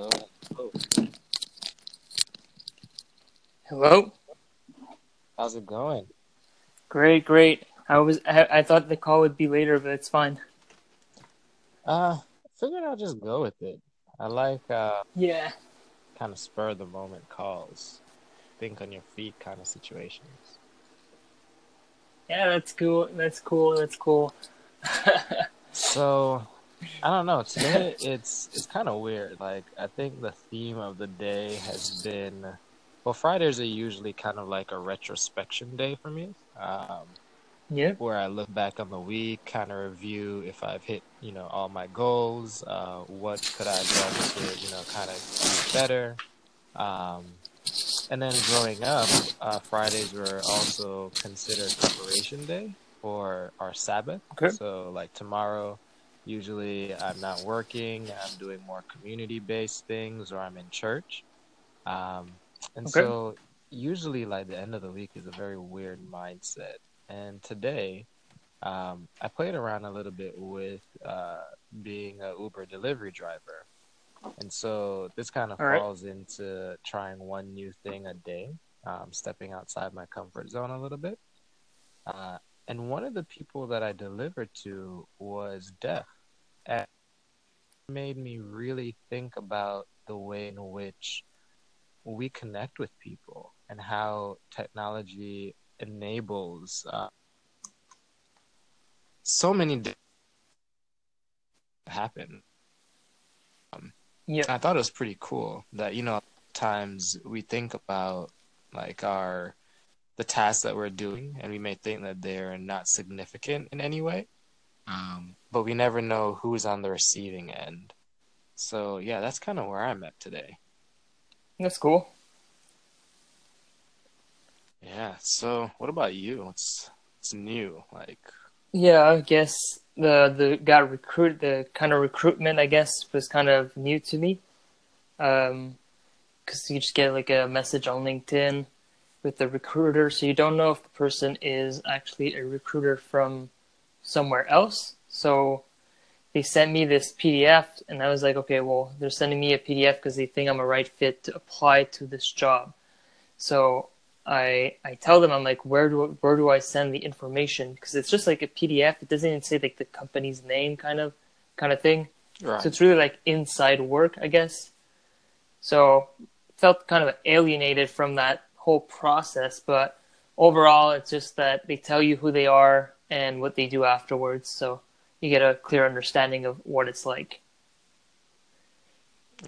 Oh. Hello. How's it going? Great, great. I was I, I thought the call would be later, but it's fine. Uh, figured I'll just go with it. I like uh, Yeah. kind of spur of the moment calls, think on your feet kind of situations. Yeah, that's cool. That's cool. That's cool. So, I don't know. Today it's it's kind of weird. Like I think the theme of the day has been, well, Fridays are usually kind of like a retrospection day for me. Um, yeah. where I look back on the week, kind of review if I've hit, you know, all my goals, uh, what could I have done to, you know, kind of do better. Um, and then growing up, uh, Fridays were also considered preparation day for our Sabbath. Okay. So like tomorrow, usually I'm not working, I'm doing more community-based things, or I'm in church. Um, and Okay. so usually like the end of the week is a very weird mindset. And today, um, I played around a little bit with uh, being a Uber delivery driver. And so this kind of All right. falls into trying one new thing a day, um, stepping outside my comfort zone a little bit. Uh, and one of the people that I delivered to was deaf. And it made me really think about the way in which we connect with people and how technology enables uh, so many happen. Um, Yeah. I thought it was pretty cool that you know times we think about like our the tasks that we're doing and we may think that they're not significant in any way, um, but we never know who's on the receiving end. So yeah, that's kind of where I'm at today. That's cool. Yeah. So what about you? What's it's new? Like Yeah, I guess the the got recruit the kind of recruitment I guess was kind of new to me. Um, because you just get like a message on LinkedIn with the recruiter, so you don't know if the person is actually a recruiter from somewhere else. So they sent me this PDF, and I was like, okay, well, they're sending me a PDF because they think I'm a right fit to apply to this job. So I I tell them I'm like, where do where do I send the information? Because it's just like a PDF. It doesn't even say like the company's name, kind of kind of thing. right. So it's really like inside work, I guess. So felt kind of alienated from that whole process, but overall, it's just that they tell you who they are and what they do afterwards, so you get a clear understanding of what it's like.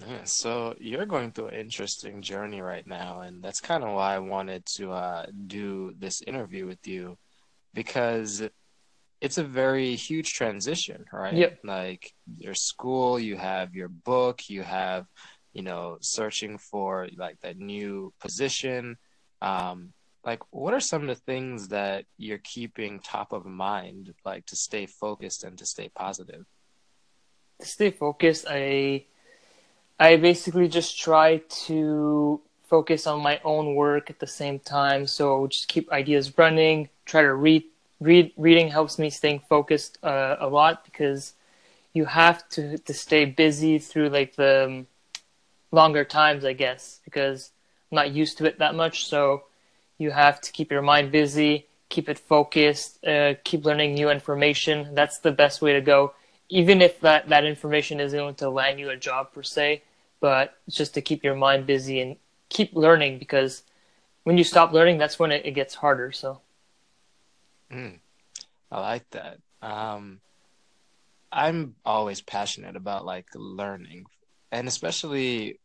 Yeah, so you're going through an interesting journey right now, and that's kind of why I wanted to uh, do this interview with you because it's a very huge transition, right? Yep. Like your school, you have your book, you have, you know, searching for like that new position. Um, like, what are some of the things that you're keeping top of mind, like to stay focused and to stay positive? To stay focused, I I basically just try to focus on my own work at the same time. So just keep ideas running. Try to read. Read reading helps me staying focused uh, a lot because you have to to stay busy through like the um, longer times, I guess, because I'm not used to it that much. So you have to keep your mind busy, keep it focused, uh, keep learning new information. That's the best way to go even if that, that information isn't going to land you a job per se, but just to keep your mind busy and keep learning because when you stop learning, that's when it, it gets harder. So, Mm, I like that. Um, I'm always passionate about like learning, and especially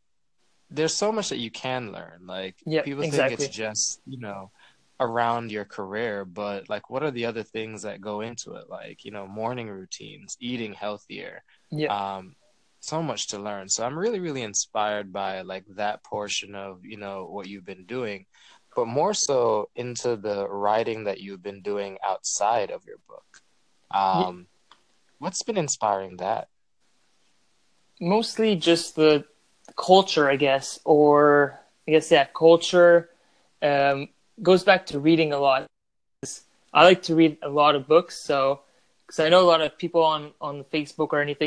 there's so much that you can learn. Like Yeah, people think it's just, you know, around your career, but like what are the other things that go into it? Like, you know, morning routines, eating healthier, yeah, um, so much to learn. So I'm really, really inspired by like that portion of, you know, what you've been doing, but more so into the writing that you've been doing outside of your book. Um, what's been inspiring that? mostly just the culture, I guess, or I guess, yeah, culture um, goes back to reading a lot. I like to read a lot of books, so because I know a lot of people on on Facebook or anything